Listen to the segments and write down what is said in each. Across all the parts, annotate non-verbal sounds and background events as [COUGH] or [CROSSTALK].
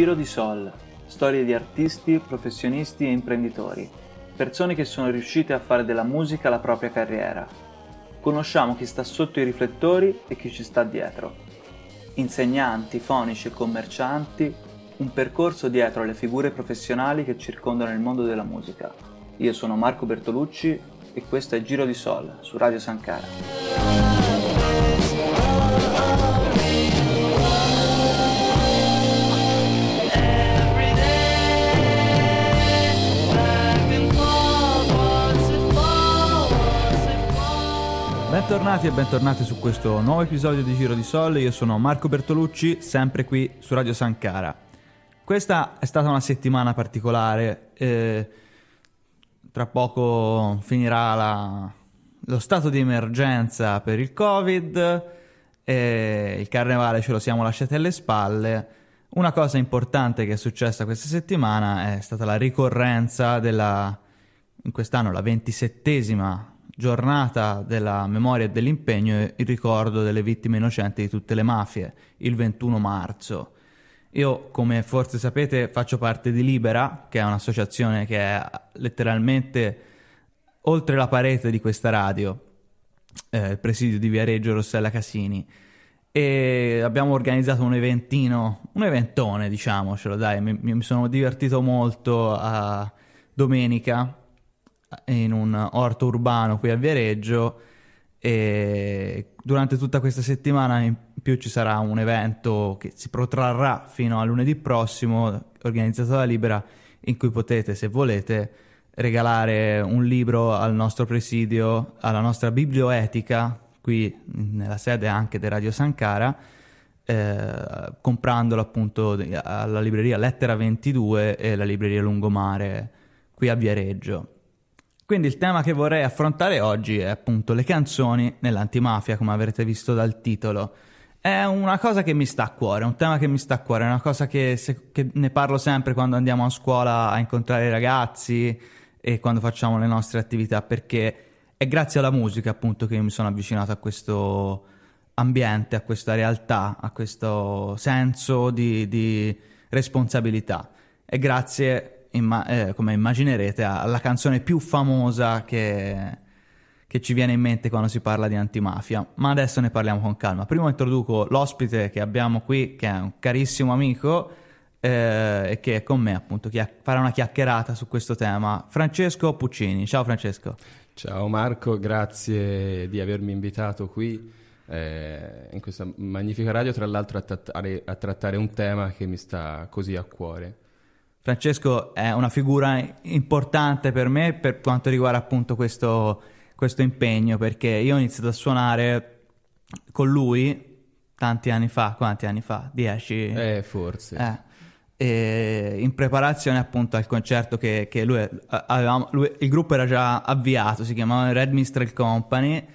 Giro di Sol, storie di artisti, professionisti e imprenditori, persone che sono riuscite a fare della musica la propria carriera. Conosciamo chi sta sotto i riflettori e chi ci sta dietro. Insegnanti, fonici e commercianti, un percorso dietro alle figure professionali che circondano il mondo della musica. Io sono Marco Bertolucci e questo è Giro di Sol su Radio Sankara. Bentornati e bentornati su questo nuovo episodio di Giro di Sol. Io sono Marco Bertolucci, sempre qui su Radio Sankara. Questa è stata una settimana particolare. Eh, tra poco finirà la, lo stato di emergenza per il Covid. E il carnevale ce lo siamo lasciati alle spalle. Una cosa importante che è successa questa settimana è stata la ricorrenza della, in quest'anno, la ventisettesima giornata della memoria e dell'impegno e il ricordo delle vittime innocenti di tutte le mafie, il 21 marzo. Io, come forse sapete, faccio parte di Libera, che è un'associazione che è letteralmente oltre la parete di questa radio, eh, il presidio di Viareggio Rossella Casini. E abbiamo organizzato un eventino, un eventone, diciamocelo, dai, mi, mi sono divertito molto a domenica in un orto urbano qui a Viareggio e durante tutta questa settimana in più ci sarà un evento che si protrarrà fino a lunedì prossimo organizzato da Libera in cui potete se volete regalare un libro al nostro presidio, alla nostra biblioetica qui nella sede anche di Radio Sankara eh, comprandolo appunto alla libreria Lettera 22 e la libreria Lungomare qui a Viareggio. Quindi il tema che vorrei affrontare oggi è appunto le canzoni nell'antimafia, come avrete visto dal titolo. È una cosa che mi sta a cuore, un tema che mi sta a cuore, è una cosa che, se, che ne parlo sempre quando andiamo a scuola a incontrare i ragazzi e quando facciamo le nostre attività, perché è grazie alla musica appunto che io mi sono avvicinato a questo ambiente, a questa realtà, a questo senso di, di responsabilità. È grazie imma- eh, come immaginerete, alla canzone più famosa che, che, ci viene in mente quando si parla di antimafia. Ma adesso ne parliamo con calma. Prima introduco l'ospite che abbiamo qui, che è un carissimo amico eh, e che è con me, appunto, chia- farà una chiacchierata su questo tema. Francesco Puccini. Ciao Francesco. Ciao Marco, grazie di avermi invitato qui. Eh, in questa magnifica radio, tra l'altro a trattare, a trattare un tema che mi sta così a cuore. Francesco è una figura importante per me per quanto riguarda appunto questo, questo impegno, perché io ho iniziato a suonare con lui tanti anni fa, quanti anni fa? Dieci? Eh, forse. Eh. In preparazione appunto al concerto che, che lui, avevamo, lui, il gruppo era già avviato, si chiamava Red Minstrel Company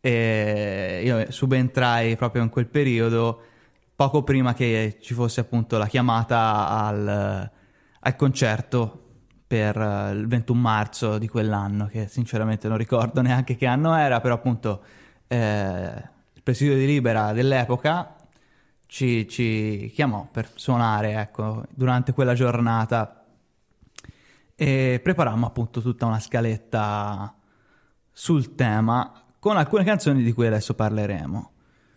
e io subentrai proprio in quel periodo, poco prima che ci fosse appunto la chiamata al al concerto per uh, il 21 marzo di quell'anno, che sinceramente non ricordo [LAUGHS] neanche che anno era, però appunto eh, il presidio di Libera dell'epoca ci, ci chiamò per suonare ecco, durante quella giornata e preparammo appunto tutta una scaletta sul tema con alcune canzoni di cui adesso parleremo.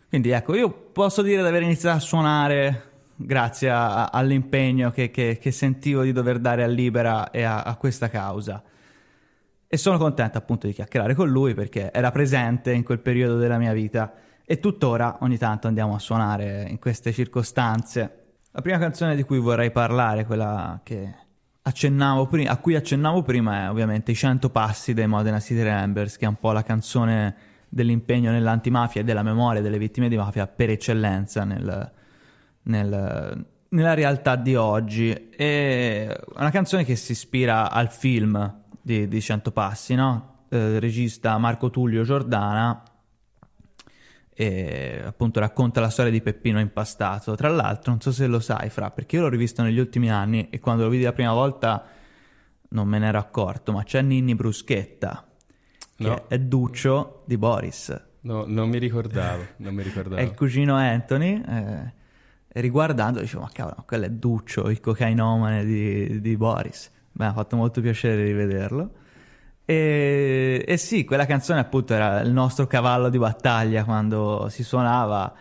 Quindi ecco, io posso dire di aver iniziato a suonare grazie a, all'impegno che, che, che, sentivo di dover dare a Libera e a, a, questa causa. E sono contento appunto di chiacchierare con lui perché era presente in quel periodo della mia vita e tuttora ogni tanto andiamo a suonare in queste circostanze. La prima canzone di cui vorrei parlare, quella pri- a cui accennavo prima, è ovviamente I 100 passi dei Modena City Rambers, che è un po' la canzone dell'impegno nell'antimafia e della memoria delle vittime di mafia per eccellenza nel, nel, nella realtà di oggi. È una canzone che si ispira al film di, di Cento Passi, no? Eh, regista Marco Tullio Giordana. E appunto racconta la storia di Peppino Impastato. Tra l'altro, non so se lo sai, Fra, perché io l'ho rivisto negli ultimi anni e quando lo vidi la prima volta non me ne ero accorto, ma c'è Ninni Bruschetta, che no. è Duccio di Boris. No, non mi ricordavo, non mi ricordavo. è il cugino Anthony. Eh, riguardando dicevo, ma cavolo, quello è Duccio, il cocainomane di, di Boris. Mi ha fatto molto piacere rivederlo. E, e, sì, quella canzone appunto era il nostro cavallo di battaglia quando si suonava.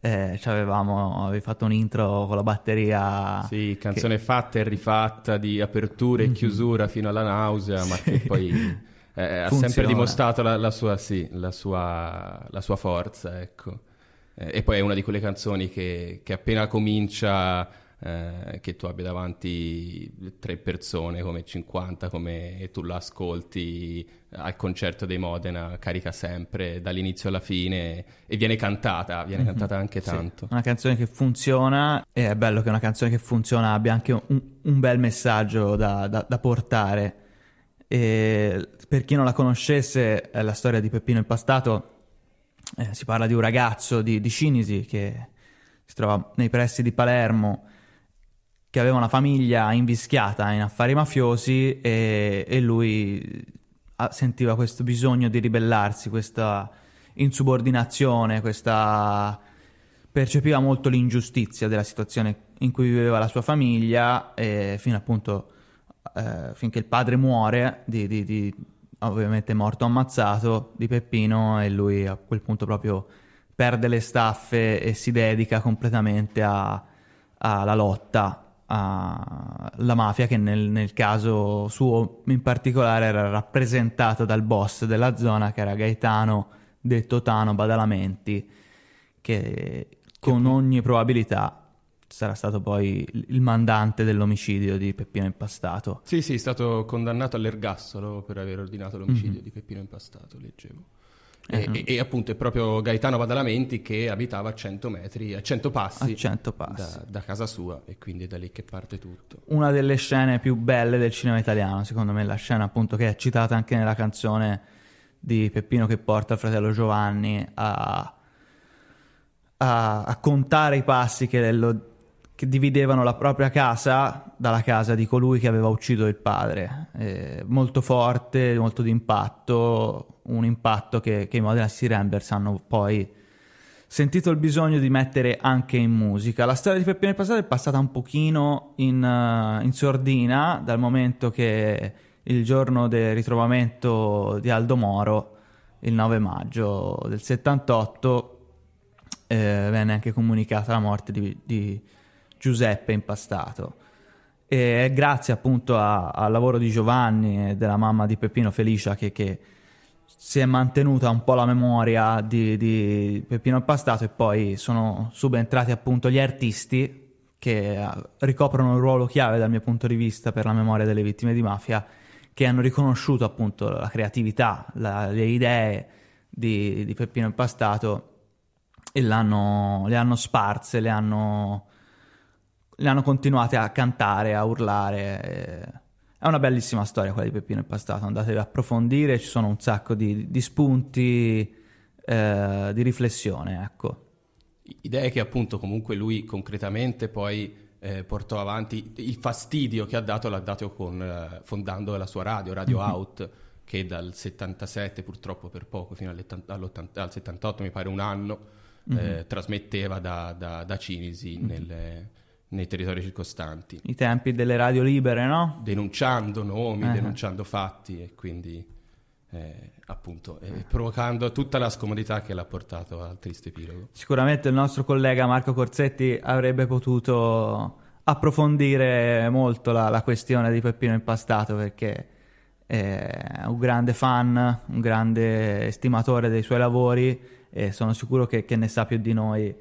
Eh, avevamo, avevi fatto un intro con la batteria. Sì, canzone che... fatta e rifatta di apertura e mm-hmm. chiusura fino alla nausea, sì. ma che poi eh, ha sempre dimostrato la, la, sua, sì, la, sua, la sua forza, ecco. Eh, e poi è una di quelle canzoni che, che appena comincia eh, che tu abbia davanti tre persone come 50, come e tu la ascolti al concerto dei Modena, carica sempre dall'inizio alla fine e viene cantata, viene mm-hmm. cantata anche tanto. Sì, una canzone che funziona e è bello che una canzone che funziona abbia anche un, un bel messaggio da, da, da portare. E per chi non la conoscesse, è la storia di Peppino Impastato eh, si parla di un ragazzo di, di Cinisi che si trova nei pressi di Palermo che aveva una famiglia invischiata in affari mafiosi e, e lui sentiva questo bisogno di ribellarsi, questa insubordinazione, questa... percepiva molto l'ingiustizia della situazione in cui viveva la sua famiglia e fino appunto eh, finché il padre muore di, di, di ovviamente morto ammazzato di Peppino e lui a quel punto proprio perde le staffe e si dedica completamente alla lotta alla mafia che nel, nel, caso suo in particolare era rappresentata dal boss della zona che era Gaetano detto Tano Badalamenti che con ogni probabilità sarà stato poi il mandante dell'omicidio di Peppino Impastato. Sì, sì, è stato condannato all'ergastolo per aver ordinato l'omicidio mm-hmm. di Peppino Impastato, leggevo. E, uh-huh. e, e, appunto è proprio Gaetano Badalamenti che abitava a 100 metri, a 100 passi, a 100 passi. Da, da, casa sua e quindi è da lì che parte tutto. Una delle scene più belle del cinema italiano, secondo me, la scena appunto che è citata anche nella canzone di Peppino che porta il fratello Giovanni a, a, a contare i passi che lo, che dividevano la propria casa dalla casa di colui che aveva ucciso il padre. Eh, molto forte, molto d'impatto, un impatto che, che i Modena City Rambers hanno poi sentito il bisogno di mettere anche in musica. La storia di Peppino passato è passata un pochino in, uh, in sordina dal momento che il giorno del ritrovamento di Aldo Moro, il 9 maggio del 78, eh, venne anche comunicata la morte di, di Giuseppe Impastato. E grazie appunto a, al lavoro di Giovanni e della mamma di Peppino Felicia che, che si è mantenuta un po' la memoria di, di, Peppino Impastato e poi sono subentrati appunto gli artisti che eh, ricoprono un ruolo chiave dal mio punto di vista per la memoria delle vittime di mafia che hanno riconosciuto appunto la creatività, la, le idee di, di Peppino Impastato e le hanno sparse, le hanno le hanno continuate a cantare, a urlare. È una bellissima storia quella di Peppino e Pastato, andatevi a approfondire, ci sono un sacco di, di spunti eh, di riflessione, ecco. Idee che appunto comunque lui concretamente poi eh, portò avanti, il fastidio che ha dato l'ha dato con, eh, fondando la sua radio, Radio mm-hmm. Out, che dal 77 purtroppo per poco, fino al 78 mi pare un anno, mm-hmm. trasmetteva da, da, da Cinisi mm-hmm. nelle nei territori circostanti. I tempi delle radio libere, no? Denunciando nomi, uh-huh. denunciando fatti e quindi eh, appunto eh, provocando tutta la scomodità che l'ha portato al triste epilogo. Sicuramente il nostro collega Marco Corsetti avrebbe potuto approfondire molto la, la questione di Peppino Impastato perché è un grande fan, un grande estimatore dei suoi lavori e sono sicuro che, che ne sa più di noi,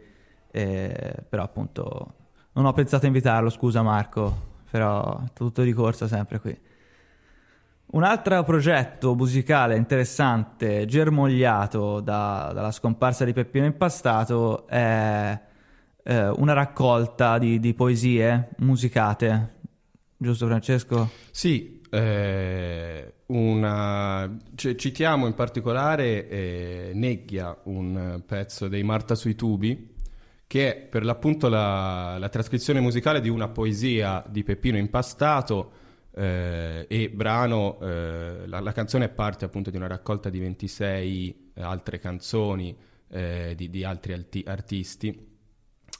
eh, però appunto non ho pensato a invitarlo, scusa Marco, però tutto di corsa sempre qui. Un altro progetto musicale interessante, germogliato da, dalla scomparsa di Peppino Impastato, è eh, una raccolta di, di, poesie musicate. Giusto Francesco? Sì, eh, una... C- citiamo in particolare eh, Negghia, un pezzo dei Marta sui tubi, che è per l'appunto la, la trascrizione musicale di una poesia di Peppino Impastato eh, e brano, eh, la, la, canzone è parte appunto di una raccolta di 26 altre canzoni eh, di, di, altri alti, artisti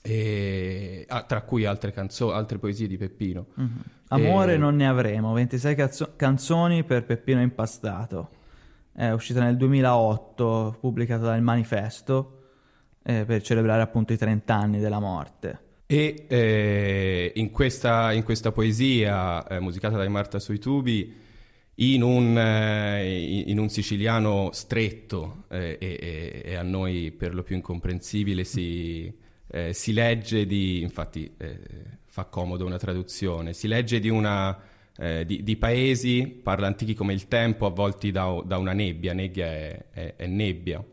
e, ah, tra cui altre, canzo- altre poesie di Peppino. Mm-hmm. Amore e... non ne avremo, 26 cazzo- canzoni per Peppino Impastato. È uscita nel 2008, pubblicata dal Manifesto, eh, per celebrare appunto i 30 anni della morte. E eh, in, questa, in, questa, poesia, eh, musicata da Marta sui tubi, in un, eh, in un siciliano stretto eh, e, e, a noi per lo più incomprensibile, si, eh, si legge di, infatti fa comodo una traduzione, si legge di, una, eh, di, di, paesi, parla antichi come il tempo, avvolti da, da una nebbia, nebbia è, è, è nebbia.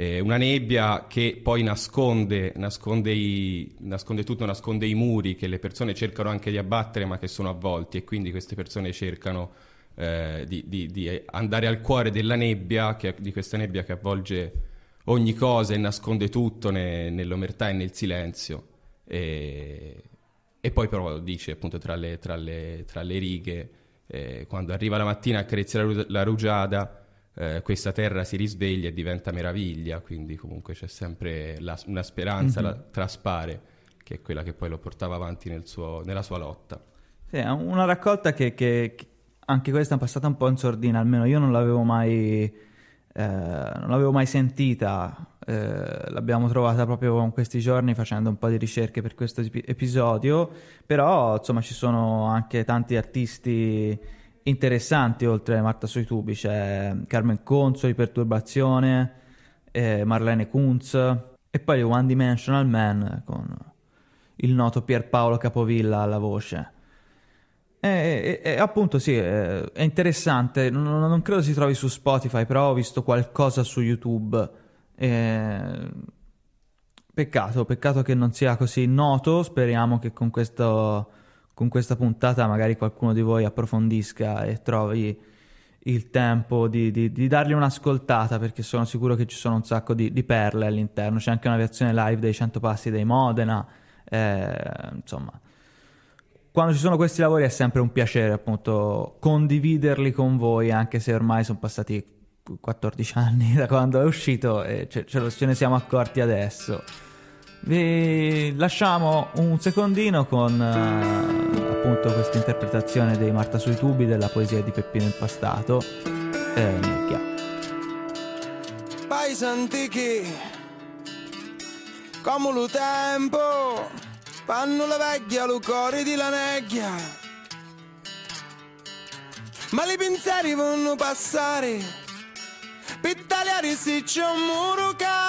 Eh, una nebbia che poi nasconde, nasconde, i, nasconde, tutto, nasconde i muri che le persone cercano anche di abbattere ma che sono avvolti e quindi queste persone cercano eh, di, di, di, andare al cuore della nebbia, che, di questa nebbia che avvolge ogni cosa e nasconde tutto ne, nell'omertà e nel silenzio. E, e, poi però dice appunto tra le, tra le, tra le righe, eh, quando arriva la mattina a accarezzare la rugiada, eh, questa terra si risveglia e diventa meraviglia, quindi comunque c'è sempre la, una speranza, mm-hmm. la, traspare, che è quella che poi lo portava avanti nel suo, nella sua lotta. Sì, una raccolta che, che, che, anche questa è passata un po' in sordina, almeno io non l'avevo mai, eh, non l'avevo mai sentita, eh, l'abbiamo trovata proprio in questi giorni facendo un po' di ricerche per questo episodio, però insomma ci sono anche tanti artisti interessanti oltre a Marta sui tubi, c'è Carmen Consoli, Perturbazione, eh, Marlene Kunz e poi One Dimensional Man con il noto Pierpaolo Capovilla alla voce. E, e, e appunto sì, è, è interessante, non, non, credo si trovi su Spotify, però ho visto qualcosa su YouTube. E... Peccato, peccato che non sia così noto, speriamo che con, questo, con questa puntata magari qualcuno di voi approfondisca e trovi il tempo di, di, di, dargli un'ascoltata perché sono sicuro che ci sono un sacco di, di, perle all'interno. C'è anche una versione live dei 100 passi dei Modena, eh, insomma quando ci sono questi lavori è sempre un piacere appunto condividerli con voi, anche se ormai sono passati 14 anni [LAUGHS] da quando è uscito e ce, ce, ne siamo accorti adesso. Vi lasciamo un secondino con uh, appunto questa interpretazione dei Marta sui tubi della poesia di Peppino Impastato. Eh, Nicchia. Paesi antichi, come lo tempo fanno la vecchia lucori di la neghia. Ma i pensieri vanno passare, per tagliare se c'è un muro cani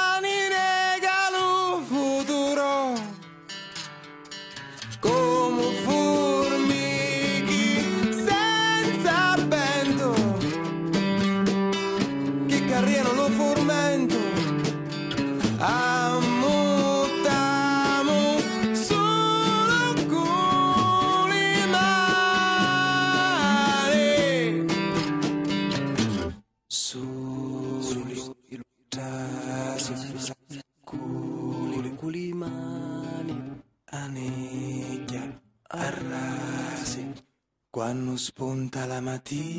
quando spunta la mattina.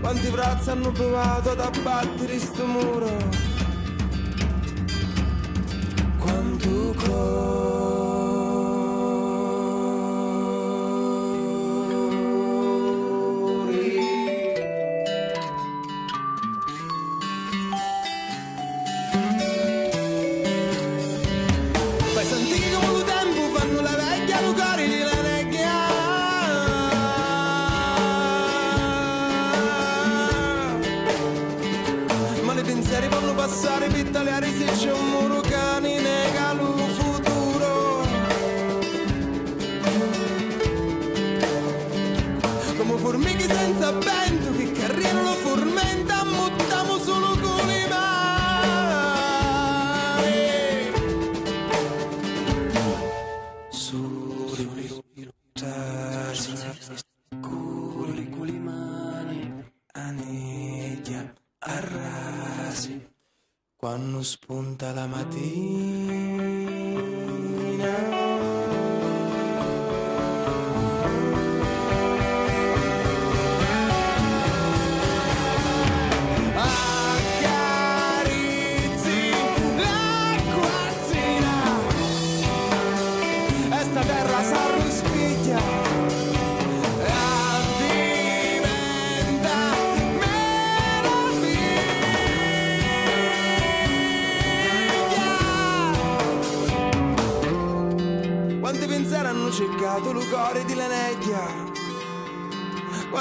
Quanti bracci hanno provato ad abbattere sto muro? Quanto corri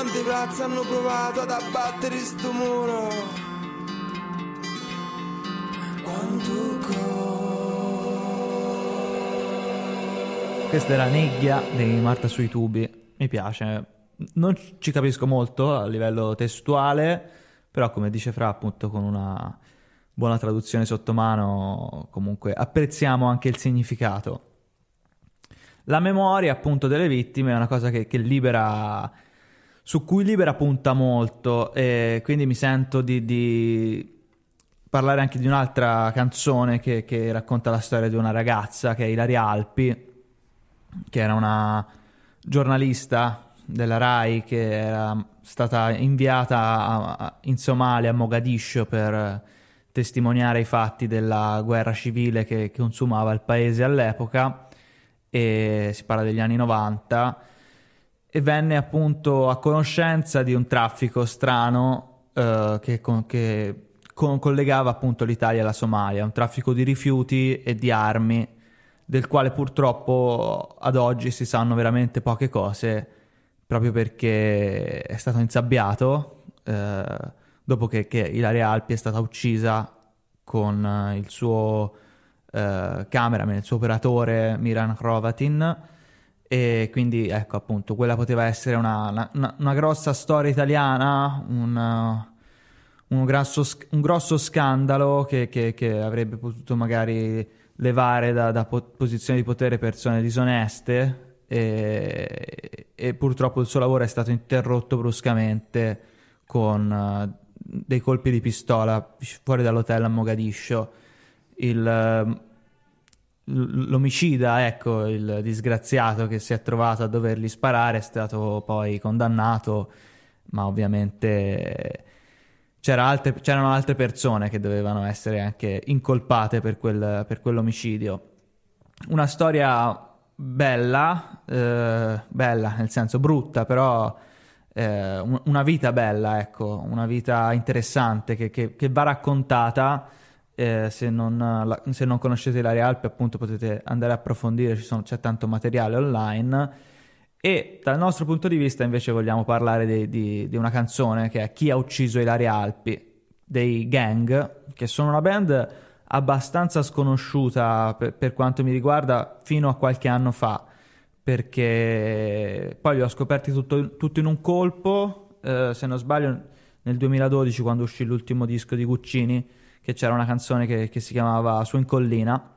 quante piazze hanno provato ad abbattere sto muro quanto Questa era Neghia di Marta sui tubi. Mi piace. Non ci capisco molto a livello testuale, però come dice Fra, appunto con una buona traduzione sotto mano, comunque apprezziamo anche il significato. La memoria, appunto, delle vittime è una cosa che, che libera, su cui libera punta molto, e quindi mi sento di, di parlare anche di un'altra canzone che, che racconta la storia di una ragazza che è Ilaria Alpi, che era una giornalista della RAI che era stata inviata a- a- in Somalia, a Mogadiscio, per testimoniare i fatti della guerra civile che, che consumava il paese all'epoca, e si parla degli anni 90, e venne appunto a conoscenza di un traffico strano eh, che, con- che con- collegava appunto l'Italia alla Somalia, un traffico di rifiuti e di armi del quale purtroppo ad oggi si sanno veramente poche cose proprio perché è stato insabbiato eh, dopo che, che Ilaria Alpi è stata uccisa con eh, il suo eh, cameraman, il suo operatore Miran Hrovatin e quindi ecco appunto quella poteva essere una, una- una- una grossa storia italiana, un, un grosso, un grosso scandalo che, che- che avrebbe potuto magari levare da, da po- posizioni di potere persone disoneste e, e purtroppo il suo lavoro è stato interrotto bruscamente con eh, dei colpi di pistola fuori dall'hotel a Mogadiscio. Il, l- l'omicida, ecco, il disgraziato che si è trovato a dovergli sparare è stato poi condannato, ma ovviamente c'era altre- c'erano altre persone che dovevano essere anche incolpate per, quel- per quell'omicidio. Una storia bella, eh, bella nel senso brutta, però eh, un- una vita bella, ecco, una vita interessante che, che- che va raccontata. Eh, se, non, la- se non conoscete l'area Alpi, appunto, potete andare a approfondire, sono- c'è tanto materiale online. E dal nostro punto di vista, invece, vogliamo parlare di, di- di una canzone che è Chi ha ucciso Ilaria Alpi dei Gang, che sono una band abbastanza sconosciuta per, per quanto mi riguarda fino a qualche anno fa, perché poi li ho scoperti tutto, tutto in un colpo. eh, se non sbaglio, nel 2012, quando uscì l'ultimo disco di Guccini, che c'era una canzone che, che si chiamava Su in collina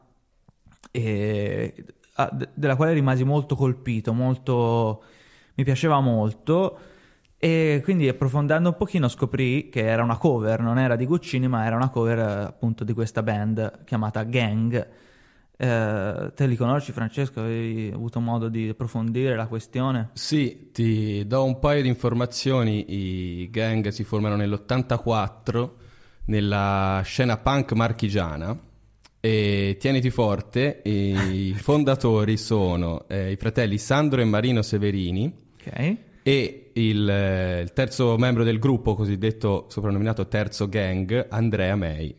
e ah, de- della quale rimasi molto colpito, molto mi piaceva molto e quindi approfondendo un pochino scoprì che era una cover, non era di Guccini, ma era una cover appunto di questa band chiamata Gang. Eh, te li conosci Francesco? Avevi avuto modo di approfondire la questione? Sì, ti do un paio di informazioni. I gang si formano nell'84 nella scena punk marchigiana e tieniti forte, i [LAUGHS] fondatori sono eh, i fratelli Sandro e Marino Severini Ok. e il, eh, il terzo membro del gruppo, cosiddetto soprannominato Terzo Gang, Andrea May.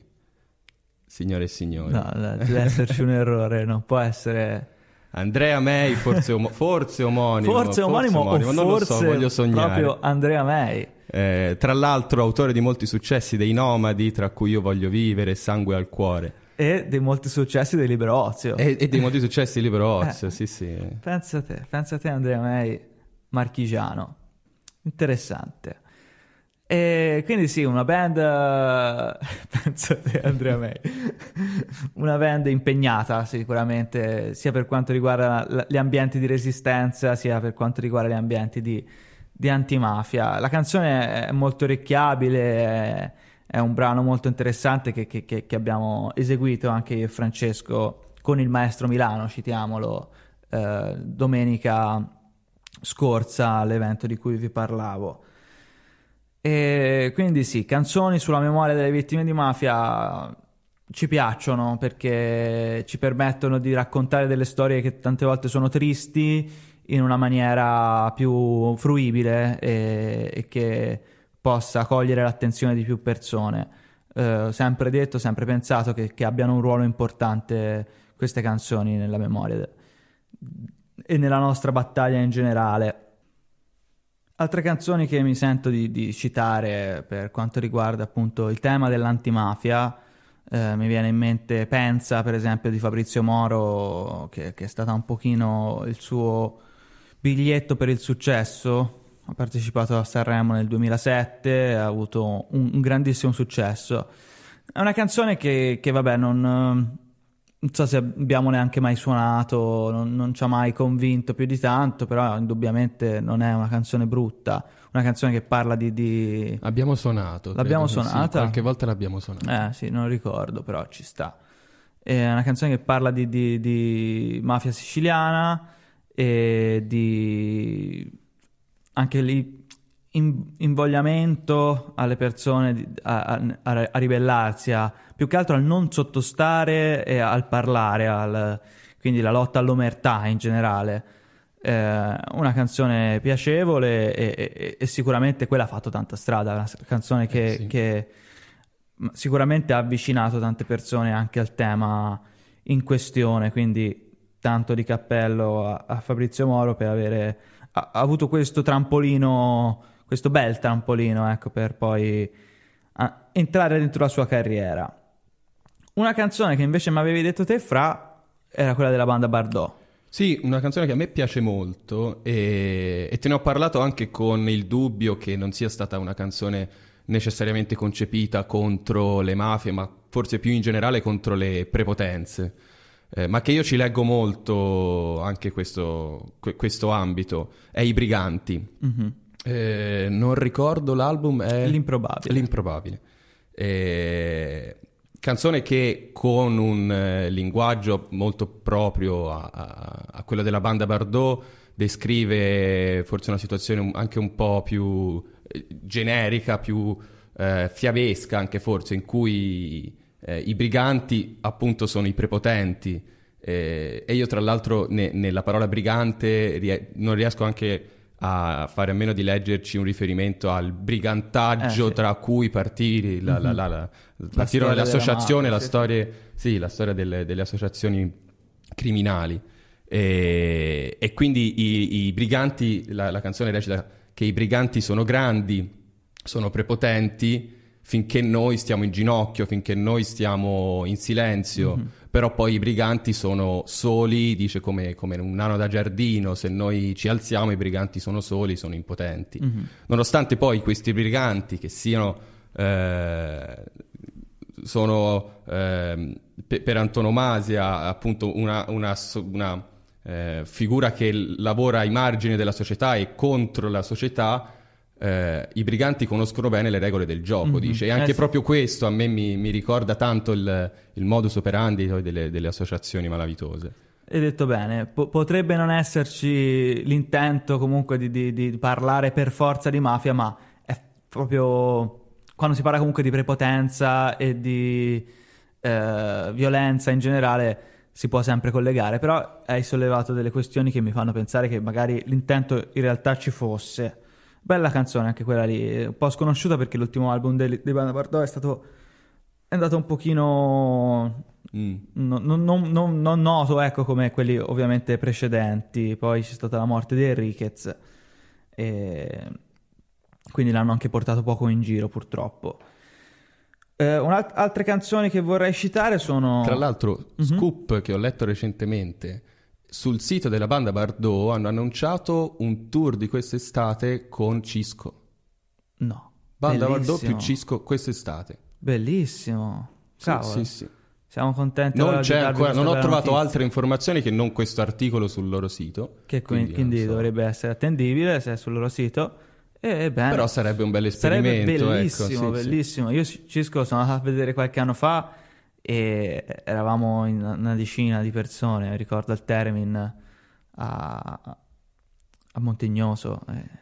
Signore e signori. No, no, deve esserci un [LAUGHS] errore, non può essere... Andrea May, forse, omo- forse omonimo. Forse omonimo, o non lo so, forse voglio sognare. proprio Andrea May. Eh, tra l'altro autore di molti successi dei Nomadi, tra cui Io voglio vivere, Sangue al cuore. E dei molti successi di Libero Ozio. E, e dei molti [LAUGHS] successi di Libero Eh. Ozio, sì sì. Pensa a te, pensa a te Andrea May, marchigiano. Interessante. E quindi sì, una band, eh, [LAUGHS] pensa a te Andrea May, [LAUGHS] una band impegnata sicuramente, sia per quanto riguarda gli ambienti di resistenza, sia per quanto riguarda gli ambienti di, di antimafia. La canzone è molto orecchiabile, è, un brano molto interessante che, che, che abbiamo eseguito anche io e Francesco con il maestro Milano, citiamolo, eh, domenica scorsa all'evento di cui vi parlavo. E quindi sì, canzoni sulla memoria delle vittime di mafia ci piacciono perché ci permettono di raccontare delle storie che tante volte sono tristi in una maniera più fruibile e, e che possa cogliere l'attenzione di più persone. Eh, sempre detto, sempre pensato che, che, abbiano un ruolo importante queste canzoni nella memoria de- e nella nostra battaglia in generale. Altre canzoni che mi sento di, di citare per quanto riguarda appunto il tema dell'antimafia, eh, mi viene in mente Pensa per esempio di Fabrizio Moro, che, che, è stata un pochino il suo biglietto per il successo. Ha partecipato a Sanremo nel 2007, ha avuto un, un grandissimo successo. È una canzone che, che vabbè, non, non so se abbiamo neanche mai suonato, non, non, ci ha mai convinto più di tanto, però indubbiamente non è una canzone brutta, una canzone che parla di... di... Abbiamo suonato. L'abbiamo suonata? Sì, qualche volta l'abbiamo suonata. Eh sì, non ricordo, però ci sta. È una canzone che parla di, di, di mafia siciliana e di... anche lì in, invogliamento alle persone a, a, a, ribellarsi, a, più che altro al non sottostare e al parlare, al, quindi la lotta all'omertà in generale. Eh, una canzone piacevole e, e, e, sicuramente quella ha fatto tanta strada, una canzone che, eh sì. che sicuramente ha avvicinato tante persone anche al tema in questione, quindi tanto di cappello a, a Fabrizio Moro per avere ha, ha avuto questo trampolino questo bel trampolino, ecco, per poi ah, entrare dentro la sua carriera. Una canzone che invece mi avevi detto te, Fra, era quella della banda Bardot. Sì, una canzone che a me piace molto e, e te ne ho parlato anche con il dubbio che non sia stata una canzone necessariamente concepita contro le mafie, ma forse più in generale contro le prepotenze. Eh, ma che io ci leggo molto anche questo, questo ambito, è I Briganti. Mm-hmm. Eh, non ricordo l'album, è L'improbabile. L'improbabile. Eh, canzone che con un eh, linguaggio molto proprio a, a, a, quello della banda Bardot descrive forse una situazione anche un po' più eh, generica, più eh, fiabesca anche forse, in cui eh, i briganti appunto sono i prepotenti e io tra l'altro ne, nella parola brigante rie- non riesco anche a fare a meno di leggerci un riferimento al brigantaggio eh, sì. tra cui partire, la, mm-hmm. la, la, la, partirono le associazioni, la, storia, sì, la storia delle, delle associazioni criminali. E, e quindi i, i briganti, la, canzone recita che i briganti sono grandi, sono prepotenti, finché noi stiamo in ginocchio, finché noi stiamo in silenzio. Mm-hmm però poi i briganti sono soli, dice come, come, un nano da giardino, se noi ci alziamo i briganti sono soli, sono impotenti. Mm-hmm. Nonostante poi questi briganti che siano... Eh, sono eh, pe- per antonomasia appunto una, una, una eh, figura che lavora ai margini della società e contro la società, eh, i briganti conoscono bene le regole del gioco, mm-hmm. dice, e anche eh, sì. proprio questo a me mi, mi ricorda tanto il, il, modus operandi delle, delle associazioni malavitose. Hai detto bene, P- potrebbe non esserci l'intento comunque di, di, di, parlare per forza di mafia, ma è proprio quando si parla comunque di prepotenza e di eh, violenza in generale si può sempre collegare, però hai sollevato delle questioni che mi fanno pensare che magari l'intento in realtà ci fosse Bella canzone anche quella lì, un po' sconosciuta perché l'ultimo album dei, dei Banda Bardot è stato è andato un pochino mm. non, non, non, non, noto ecco come quelli ovviamente precedenti poi c'è stata la morte di Enriquez e quindi l'hanno anche portato poco in giro purtroppo eh, altre canzoni che vorrei citare sono tra l'altro mm-hmm. Scoop che ho letto recentemente sul sito della banda Bardot hanno annunciato un tour di quest'estate con Cisco. No. Banda. Bardot più Cisco quest'estate. Bellissimo. Cavolo. Sì, sì, sì. Siamo contenti. Non, c'è ancora, non ho trovato notizia. altre informazioni che non questo articolo sul loro sito. Che quindi, quindi so. dovrebbe essere attendibile se è sul loro sito. Eh. Però sarebbe un bel esperimento. Sarebbe bellissimo, ecco, bellissimo. Sì, Io Cisco sono andato a vedere qualche anno fa e eravamo in una decina di persone, ricordo al Termin a, a Montignoso. Eh.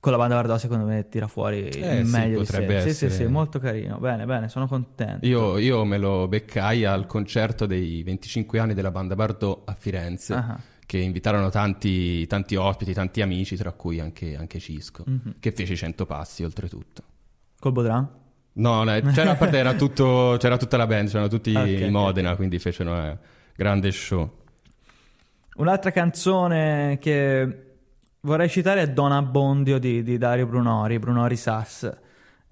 Con la banda Vardò secondo me tira fuori Eh, il sì, meglio di potrebbe sé. Sì, sì, essere. sì, molto carino. Bene, bene, sono contento. Io, io me lo beccai al concerto dei 25 anni della banda Bardot a Firenze, Ah, che invitarono tanti, tanti ospiti, tanti amici, tra cui anche, anche Cisco, mhm. che fece 100 passi oltretutto. Col Bodran? No, no, c'era, a parte era tutto, c'era tutta la band, c'erano tutti Ok, in Modena, quindi fecero un grande show. Un'altra canzone che vorrei citare è Don Abbondio di, di Dario Brunori, Brunori Sass.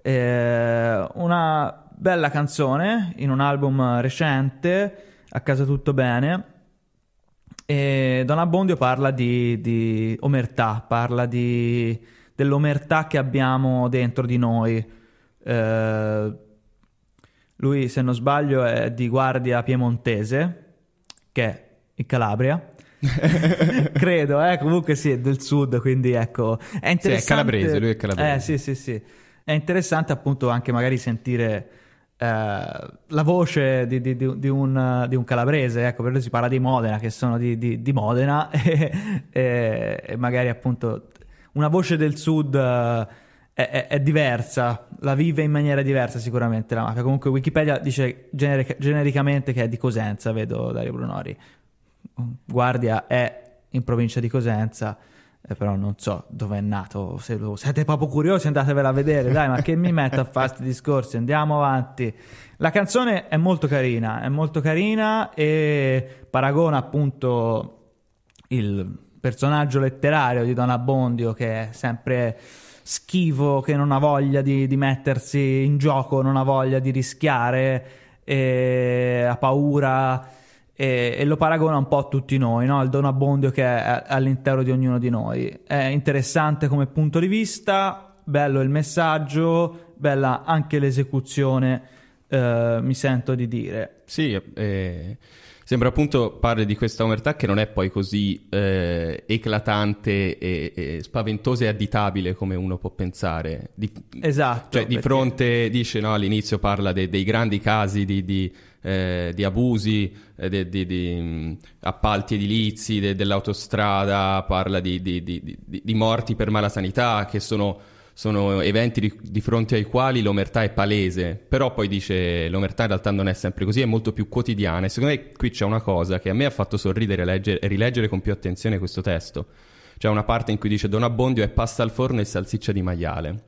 Eh, una bella canzone in un album recente, A casa tutto bene. E Don Abbondio parla di, di omertà, parla di, dell'omertà che abbiamo dentro di noi. Eh, lui, se non sbaglio, è di Guardia Piemontese, che è in Calabria. [LAUGHS] Credo, eh? comunque sì, è del sud, quindi ecco, è interessante. calabrese, lui è calabrese. Eh, sì, sì, sì. È interessante appunto anche magari sentire eh, la voce di, di- di- un, di un calabrese, ecco, per lui si parla di Modena, che sono di, Modena, [LAUGHS] e, e- e magari appunto una voce del sud eh, è, è- è diversa, la vive in maniera diversa sicuramente la mafia. Comunque Wikipedia dice generic- genericamente che è di Cosenza, vedo Dario Brunori. Guardia è in provincia di Cosenza, eh, però non so dove è nato. Se lo siete proprio curiosi, andatevela a vedere. Dai, ma che mi metto a fare questi discorsi? Andiamo avanti. La canzone è molto carina, è molto carina e paragona appunto il personaggio letterario di Don Abbondio che è sempre schivo, che non ha voglia di, di mettersi in gioco, non ha voglia di rischiare, e ha paura e, e lo paragona un po' a tutti noi, no? Don Abbondio che è all'interno di ognuno di noi. È interessante come punto di vista, bello il messaggio, bella anche l'esecuzione, eh, mi sento di dire. Sì, eh, sembra appunto parli di questa omertà che non è poi così eh, eclatante e, e spaventosa e additabile come uno può pensare. Di, Esatto. cioè, di perché- fronte, dice, no, all'inizio parla de- dei grandi casi di, di, eh, di abusi, eh, di, di, appalti edilizi, de- dell'autostrada, parla di, di- di- di- di morti per malasanità, che sono, sono eventi di, di fronte ai quali l'omertà è palese, però poi dice l'omertà in realtà non è sempre così, è molto più quotidiana. E secondo me qui c'è una cosa che a me ha fatto sorridere e leggere- rileggere con più attenzione questo testo. C'è una parte in cui dice Don Abbondio è pasta al forno e salsiccia di maiale.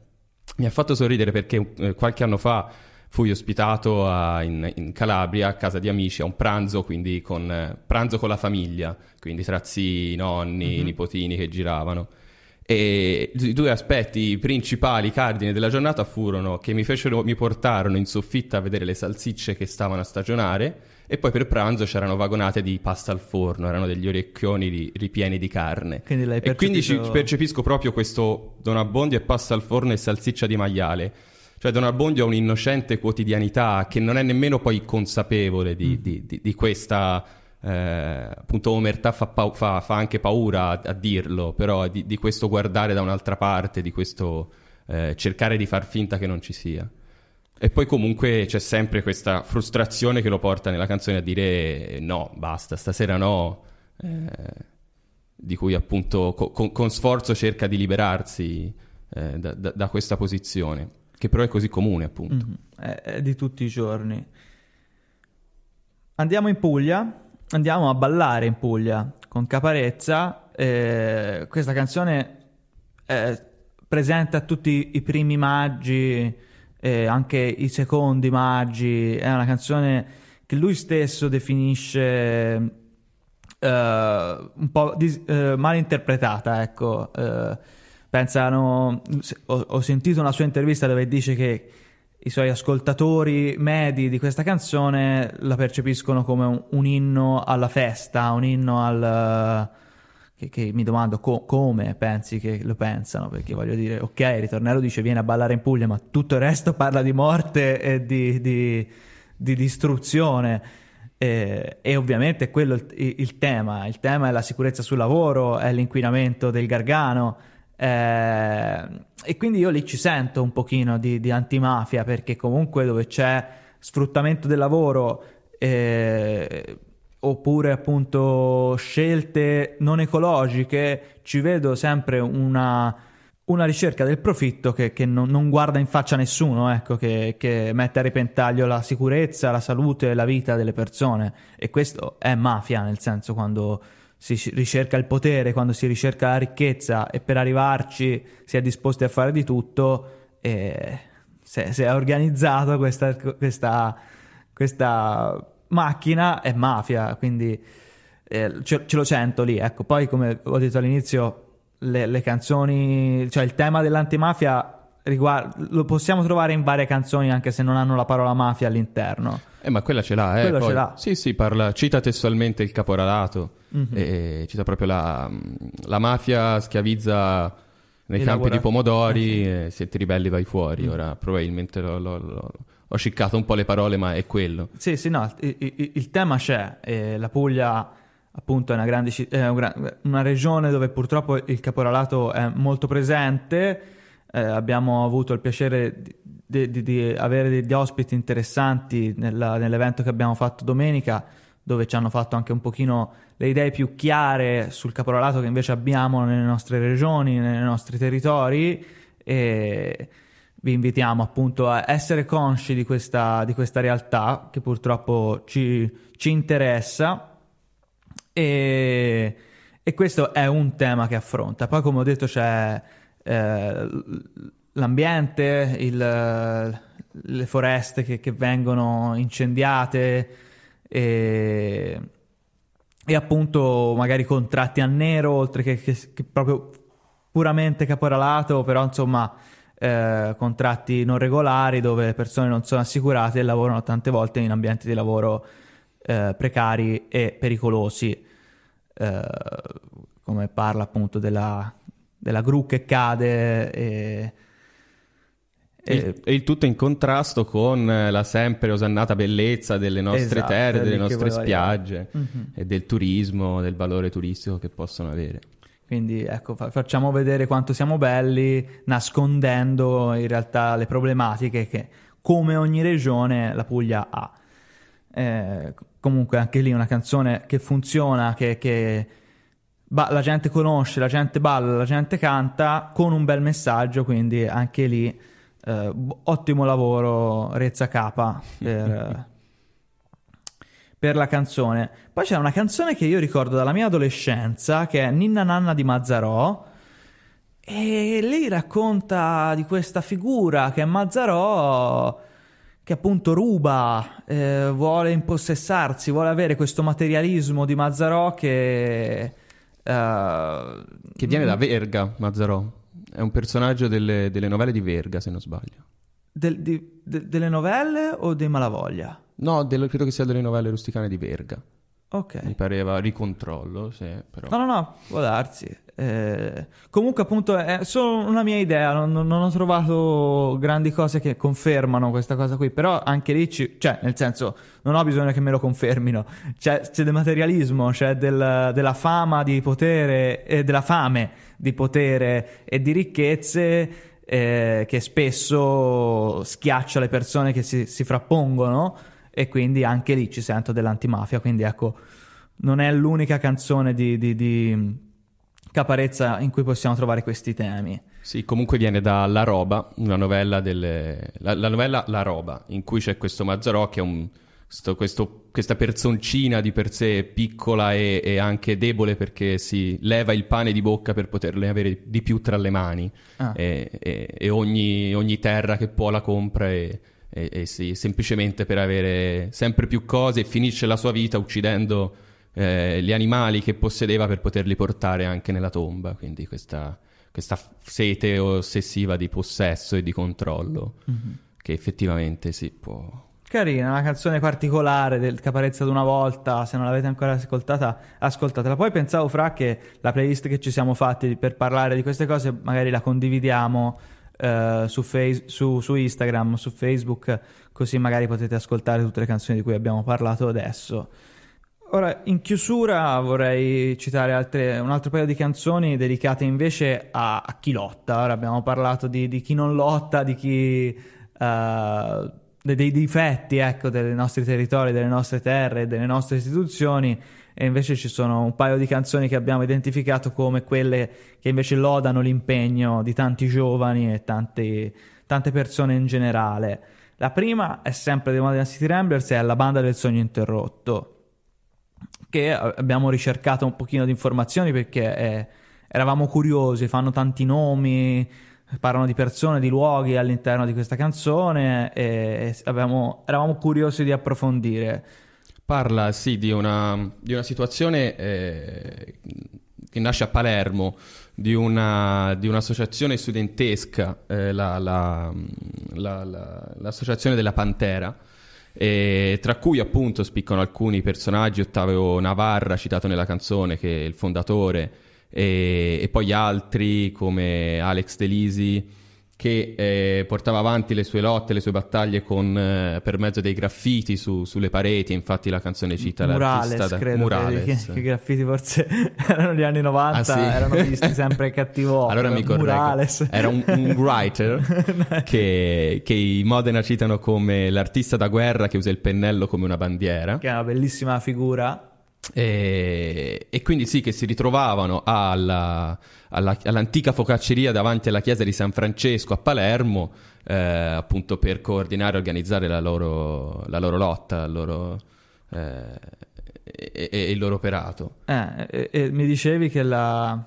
Mi ha fatto sorridere perché eh, qualche anno fa fui ospitato a- in, in Calabria a casa di amici a un pranzo, quindi con, eh, pranzo con la famiglia, quindi tra zii, nonni, nipotini che giravano. E i due aspetti principali, cardine della giornata furono che mi, fecero, mi portarono in soffitta a vedere le salsicce che stavano a stagionare e poi per pranzo c'erano vagonate di pasta al forno, erano degli orecchioni di- ripieni di carne. Quindi l'hai E quindi ci- percepito- percepisco proprio questo Don Abbondio e pasta al forno e salsiccia di maiale. Cioè Don Abbondio ha un'innocente quotidianità che non è nemmeno poi consapevole di, Mm. di- di- di questa eh, appunto omertà fa, pau- fa- fa anche paura a, a dirlo, però di, di questo guardare da un'altra parte, di questo eh, cercare di far finta che non ci sia. E poi comunque c'è sempre questa frustrazione che lo porta nella canzone a dire no, basta, stasera no, eh, di cui appunto co- con, con sforzo cerca di liberarsi eh, da, da- da questa posizione, che però è così comune appunto. Mhm, È, è di tutti i giorni. Andiamo in Puglia, andiamo a ballare in Puglia con Caparezza. eh, questa canzone è presente a tutti i primi maggi, e anche i secondi maggi. È una canzone che lui stesso definisce eh, un po' dis- eh, mal interpretata, ecco. Eh, pensano, ho, ho sentito una sua intervista dove dice che i suoi ascoltatori medi di questa canzone la percepiscono come un, un inno alla festa, un inno al... Che, che mi domando co- come pensi che lo pensano, perché voglio dire, ok, ritornello dice vieni a ballare in Puglia, ma tutto il resto parla di morte e di, di- di distruzione. Eh, e ovviamente è quello il, il tema. Il tema è la sicurezza sul lavoro, è l'inquinamento del Gargano, Eh, e quindi io lì ci sento un pochino di, di antimafia perché comunque dove c'è sfruttamento del lavoro eh, oppure appunto scelte non ecologiche ci vedo sempre una, una ricerca del profitto che, che non, non, guarda in faccia a nessuno, ecco, che, che, mette a repentaglio la sicurezza, la salute e la vita delle persone. E questo è mafia, nel senso quando si ricerca il potere, quando si ricerca la ricchezza e per arrivarci si è disposti a fare di tutto, e se, se è organizzata questa, questa, questa, macchina è mafia, quindi eh, ce, ce, lo sento lì. Ecco. Poi come ho detto all'inizio, le, le canzoni, cioè il tema dell'antimafia Riguardo, lo possiamo trovare in varie canzoni anche se non hanno la parola mafia all'interno. Eh, ma quella ce l'ha, eh. Quella Poi, ce l'ha. Sì, sì, parla, cita testualmente il caporalato, mm-hmm. e cita proprio la, la mafia schiavizza nei I campi lavora... di pomodori, eh, sì. siete ribelli vai fuori. Mm. Ora probabilmente lo, lo, lo, ho sciccato un po' le parole, ma è quello. Sì, sì, no, il, il, il tema c'è, eh, la Puglia appunto è una, grande, è una regione dove purtroppo il caporalato è molto presente eh, abbiamo avuto il piacere di, di, di avere degli ospiti interessanti nella, nell'evento che abbiamo fatto domenica, dove ci hanno fatto anche un pochino le idee più chiare sul caporalato che invece abbiamo nelle nostre regioni, nei nostri territori e vi invitiamo appunto a essere consci di questa, di questa realtà che purtroppo ci, ci interessa e, e, questo è un tema che affronta. Poi come ho detto c'è eh, l'ambiente, il, le foreste che, che, vengono incendiate e, e, appunto magari contratti a nero oltre che, che, che proprio puramente caporalato, però insomma eh, contratti non regolari dove le persone non sono assicurate e lavorano tante volte in ambienti di lavoro eh, precari e pericolosi, eh, come parla appunto della della gru che cade e, e... Il, il tutto in contrasto con la sempre osannata bellezza delle nostre esatto, terre, delle nostre spiagge mm-hmm. e del turismo, del valore turistico che possono avere. Quindi ecco, fa- facciamo vedere quanto siamo belli, nascondendo in realtà le problematiche che, come ogni regione, la Puglia ha. Eh, comunque anche lì una canzone che funziona, che, che ba- la gente conosce, la gente balla, la gente canta con un bel messaggio, quindi anche lì eh, ottimo lavoro Rezza Capa per, [LAUGHS] per la canzone. Poi c'è una canzone che io ricordo dalla mia adolescenza che è Ninna Nanna di Mazzarò. E lei racconta di questa figura che è Mazzarò che appunto ruba, eh, vuole impossessarsi, vuole avere questo materialismo di Mazzarò che Uh, che viene da Verga, Mazzarò. È un personaggio delle, delle novelle di Verga, se non sbaglio. Del, di, de, delle novelle o dei Malavoglia? No, del, credo che sia delle novelle rusticane di Verga. Ok. Mi pareva ricontrollo, sì, però. No, no, no, può darsi. Eh, comunque, appunto, è solo una mia idea. Non, non, ho trovato grandi cose che confermano questa cosa qui. Però anche lì, ci, cioè, nel senso, non ho bisogno che me lo confermino. C'è, c'è del materialismo, c'è del, della fama di potere e della fame di potere e di ricchezze eh, che spesso schiaccia le persone che si, si frappongono e quindi anche lì ci sento dell'antimafia, quindi ecco, non è l'unica canzone di, di, di Caparezza in cui possiamo trovare questi temi. Sì, comunque viene da La Roba, una novella delle... la, la novella La Roba, in cui c'è questo Mazzarò che è un... Sto, questo, questa personcina di per sé piccola e, e, anche debole perché si leva il pane di bocca per poterle avere di più tra le mani ah. e, e, e ogni, ogni, terra che può la compra e, e, e sì, semplicemente per avere sempre più cose e finisce la sua vita uccidendo eh, gli animali che possedeva per poterli portare anche nella tomba, quindi questa, questa sete ossessiva di possesso e di controllo mm-hmm. che effettivamente si può... Carina, una canzone particolare del Caparezza d'una volta, se non l'avete ancora ascoltata, ascoltatela. Poi pensavo, Fra, che la playlist che ci siamo fatti per parlare di queste cose magari la condividiamo uh, su, face- su, su, Instagram, su Facebook, così magari potete ascoltare tutte le canzoni di cui abbiamo parlato adesso. Ora, in chiusura vorrei citare altre, un altro paio di canzoni dedicate invece a, a chi lotta. Ora abbiamo parlato di, di, chi non lotta, di chi... Uh, dei difetti ecco, dei nostri territori, delle nostre terre, delle nostre istituzioni e invece ci sono un paio di canzoni che abbiamo identificato come quelle che invece lodano l'impegno di tanti giovani e tanti, tante persone in generale. La prima è sempre dei Modern City Ramblers, è La banda del sogno interrotto, che abbiamo ricercato un pochino di informazioni perché è, eravamo curiosi, fanno tanti nomi, parlano di persone, di luoghi all'interno di questa canzone e avevamo, eravamo curiosi di approfondire. Parla sì di una, di una situazione eh, che nasce a Palermo, di, una, di un'associazione studentesca, eh, la, la, la, l'associazione della Pantera, tra cui appunto spiccano alcuni personaggi, Ottavio Navarra citato nella canzone che è il fondatore, e, e poi altri come Alex Delisi che eh, portava avanti le sue lotte, le sue battaglie con, eh, per mezzo dei graffiti su, sulle pareti, infatti la canzone cita Murales, l'artista da... credo, Murales. Che, che graffiti forse [LAUGHS] erano gli anni 90, ah, sì? erano visti sempre cattivo [LAUGHS] Allora mi correggo, Murales. era un, un writer [LAUGHS] che, che, i Modena citano come l'artista da guerra che usa il pennello come una bandiera. Che è una bellissima figura e, e, quindi sì, che si ritrovavano alla, alla, all'antica focacceria davanti alla chiesa di San Francesco a Palermo, eh, appunto per coordinare e organizzare la loro, la loro lotta loro, eh, e, e, il loro operato. Eh, mi dicevi che, la,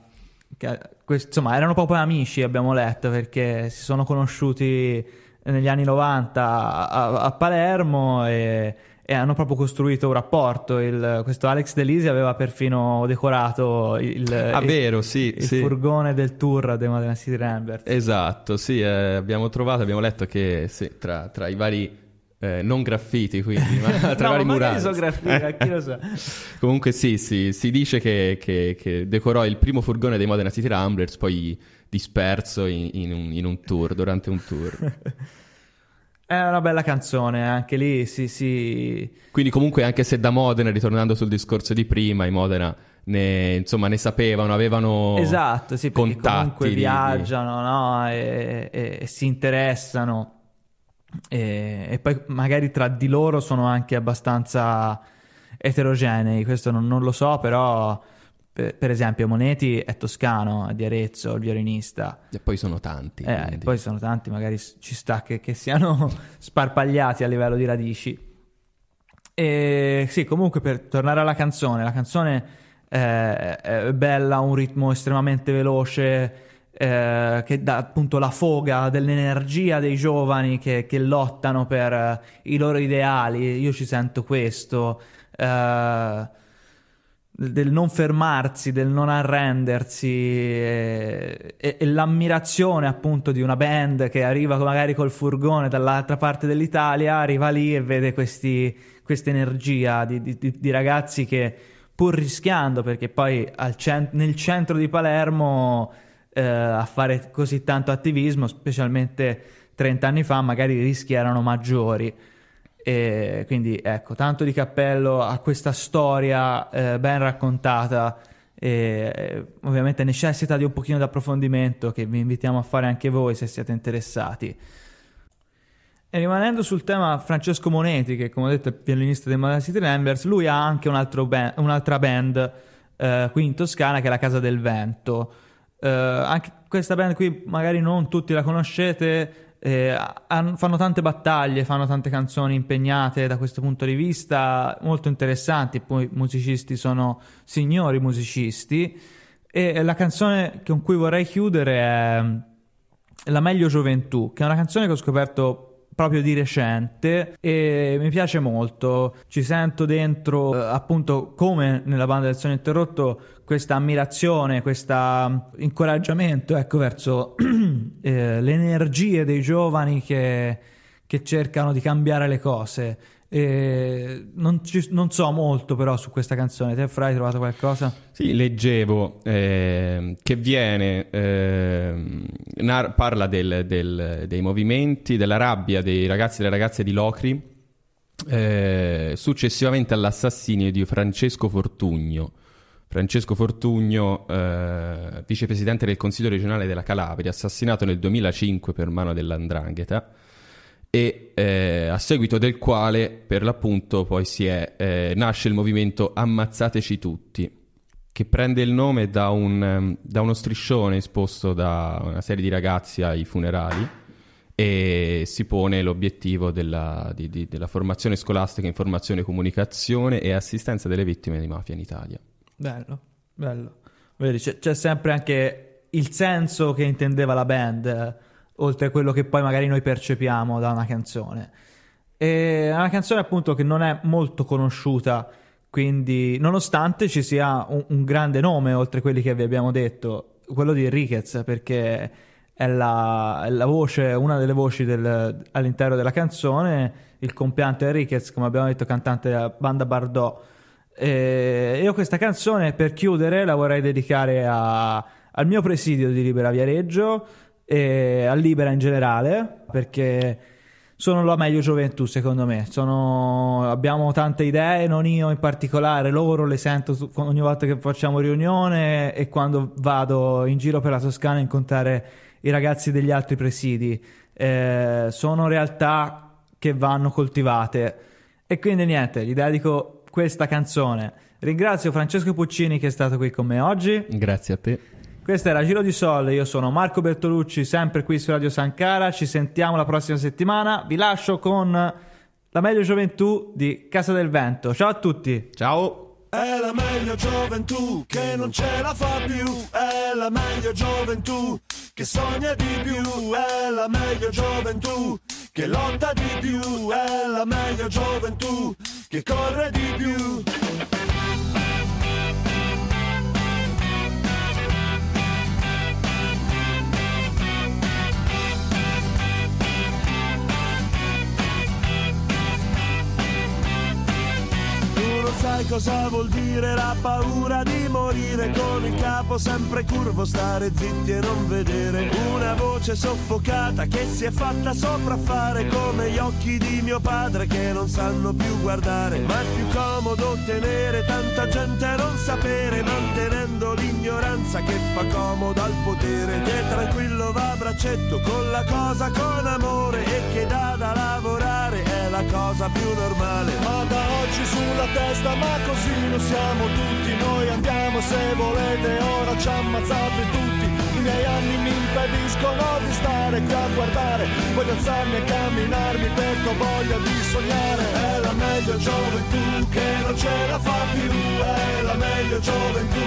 che quest, insomma, erano proprio amici, abbiamo letto, perché si sono conosciuti negli anni 90 a, a Palermo e e hanno proprio costruito un rapporto. Il, questo Alex Delisi aveva perfino decorato il, ah, il, vero, sì, il sì. furgone del tour dei Modena City Rambert. Esatto, sì, eh, abbiamo trovato, abbiamo letto che sì, tra, tra, i vari... Eh, non graffiti quindi, ma [LAUGHS] tra no, i vari murali. sono graffiti, chi lo sa. [LAUGHS] Comunque sì, sì, si dice che, che, che, decorò il primo furgone dei Modena City Ramblers, poi disperso in, in, un, in un tour, durante un tour. [LAUGHS] È una bella canzone, anche lì sì, sì. Quindi comunque anche se da Modena, ritornando sul discorso di prima, i Modena ne, insomma, ne sapevano, avevano esatto, sì, contatti. comunque di, viaggiano no? e, e, e, si interessano. E, e, poi magari tra di loro sono anche abbastanza eterogenei, questo non, non lo so, però per, esempio Moneti è toscano, è di Arezzo, il violinista. E poi sono tanti. Eh, poi sono tanti, magari ci sta che, che siano [LAUGHS] sparpagliati a livello di radici. E sì, comunque per tornare alla canzone, la canzone eh, è bella, ha un ritmo estremamente veloce, eh, che dà appunto la foga dell'energia dei giovani che, che lottano per eh, i loro ideali. Io ci sento questo. Eh, del non fermarsi, del non arrendersi e, e, e, l'ammirazione appunto di una band che arriva magari col furgone dall'altra parte dell'Italia, arriva lì e vede questa energia di, di, di, ragazzi che pur rischiando, perché poi cent- nel centro di Palermo eh, a fare così tanto attivismo, specialmente 30 anni fa, magari i rischi erano maggiori. E quindi ecco, tanto di cappello a questa storia eh, ben raccontata. E, ovviamente necessita di un pochino di approfondimento che vi invitiamo a fare anche voi se siete interessati. E rimanendo sul tema Francesco Moneti, che come ho detto è violinista dei Modern City Lambers, lui ha anche un band, un'altra band eh, qui in Toscana che è la Casa del Vento. Eh, anche questa band qui magari non tutti la conoscete, eh, fanno tante battaglie, fanno tante canzoni impegnate da questo punto di vista, molto interessanti. Poi i musicisti sono signori musicisti. E la canzone con cui vorrei chiudere è La meglio gioventù, che è una canzone che ho scoperto proprio di recente e mi piace molto. Ci sento dentro, eh, appunto, come nella banda del Sogno Interrotto, questa ammirazione, questo incoraggiamento ecco, verso [CLEARS THROAT] eh, le energie dei giovani che, che cercano di cambiare le cose. Non, ci, non, so molto però su questa canzone. Te, Fra, hai trovato qualcosa? Sì, leggevo eh, che viene, eh, nar- parla del, del, dei movimenti, della rabbia dei ragazzi e delle ragazze di Locri. Eh, successivamente all'assassinio di Francesco Fortugno. Francesco Fortugno, eh, vicepresidente del Consiglio regionale della Calabria, assassinato nel 2005 per mano dell'Andrangheta e eh, a seguito del quale per l'appunto poi è, eh, nasce il movimento Ammazzateci tutti che prende il nome da, un, ehm, da, uno striscione esposto da una serie di ragazzi ai funerali e si pone l'obiettivo della, di, di, della formazione scolastica, informazione, comunicazione e assistenza delle vittime di mafia in Italia. Bello, bello. Vedi, c'è, c'è sempre anche il senso che intendeva la band, eh, oltre a quello che poi magari noi percepiamo da una canzone. è una canzone appunto che non è molto conosciuta quindi, nonostante ci sia un, un, grande nome oltre quelli che vi abbiamo detto, quello di Enriquez, perché è la, è la voce, una delle voci del, all'interno della canzone, il compianto Enriquez, come abbiamo detto, cantante della banda Bardot. E io questa canzone, per chiudere, la vorrei dedicare a, al mio presidio di Libera Viareggio e a Libera in generale, perché sono la meglio gioventù, secondo me. Sono... Abbiamo tante idee, non io in particolare, loro le sento ogni volta che facciamo riunione e quando vado in giro per la Toscana a incontrare i ragazzi degli altri presidi. Eh, sono realtà che vanno coltivate. E quindi niente, gli dedico questa canzone. Ringrazio Francesco Puccini che è stato qui con me oggi. Grazie a te. Questo era Giro di Sol, io sono Marco Bertolucci, sempre qui su Radio Sankara, ci sentiamo la prossima settimana, vi lascio con la meglio gioventù di Casa del Vento. Ciao a tutti, ciao! È la meglio gioventù che non ce la fa più, è la meglio gioventù che sogna di più, è la meglio gioventù che lotta di più, è la meglio gioventù che corre di più. Sai cosa vuol dire la paura di morire? Con il capo sempre curvo, stare zitti e non vedere. Una voce soffocata che si è fatta sopraffare come gli occhi di mio padre che non sanno più guardare, ma è più comodo tenere tanta gente a non sapere mantenendo l'ignoranza che fa comodo al potere. Che tranquillo va a braccetto con la cosa con amore e che dà da lavorare la cosa più normale ma da oggi sulla testa ma così lo siamo tutti, noi andiamo se volete, ora ci ammazzate tutti. I miei anni mi impediscono di stare qui a guardare, voglio alzarmi e camminarmi perché ho voglia di sognare. È la meglio gioventù che non ce la fa più, è la meglio gioventù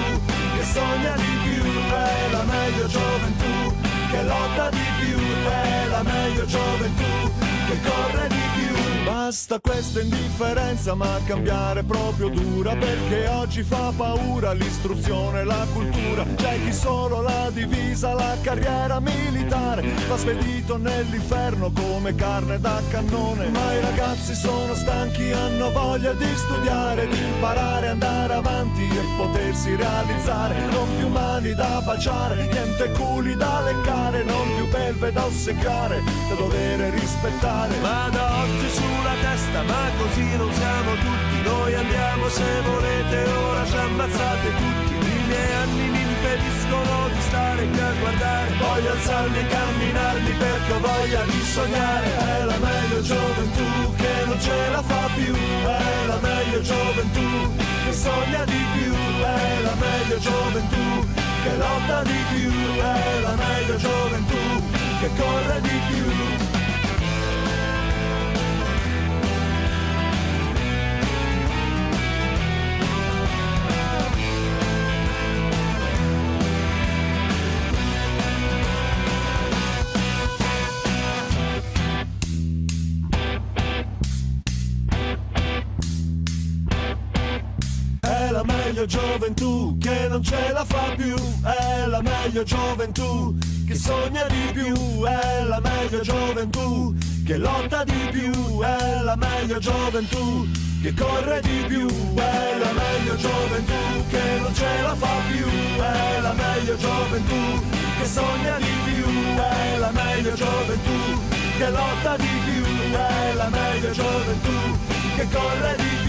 che sogna di più, è la meglio gioventù che lotta di più, è la meglio gioventù che corre di più. Basta questa indifferenza ma cambiare proprio dura perché oggi fa paura l'istruzione, la cultura. C'è chi solo la divisa, la carriera militare va spedito nell'inferno come carne da cannone. Ma i ragazzi sono stanchi, hanno voglia di studiare, di imparare, andare avanti e potersi realizzare. Non più mani da baciare, niente culi da leccare, non più belve da ossequiare, da dover rispettare. Ma da oggi su sulla testa, ma così non siamo tutti. Noi andiamo se volete, ora ci ammazzate tutti. I miei anni mi impediscono di stare qui a guardare. Voglio alzarmi e camminarmi perché ho voglia di sognare. È la meglio gioventù che non ce la fa più. È la meglio gioventù che sogna di più. È la meglio gioventù che lotta di più. È la meglio gioventù che corre di più. Gioventù che non ce la fa più, è la meglio gioventù che sogna di più, è la meglio gioventù che lotta di più, è la meglio gioventù che corre di più, è la meglio gioventù che non ce la fa più, è la meglio gioventù che sogna di più, è la meglio gioventù che lotta di più, è la meglio gioventù che corre di più,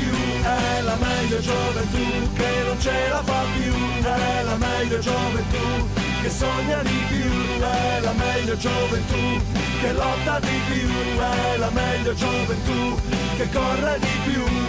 è la meglio gioventù che non ce la fa più, è la meglio gioventù che sogna di più, è la meglio gioventù che lotta di più, è la meglio gioventù che corre di più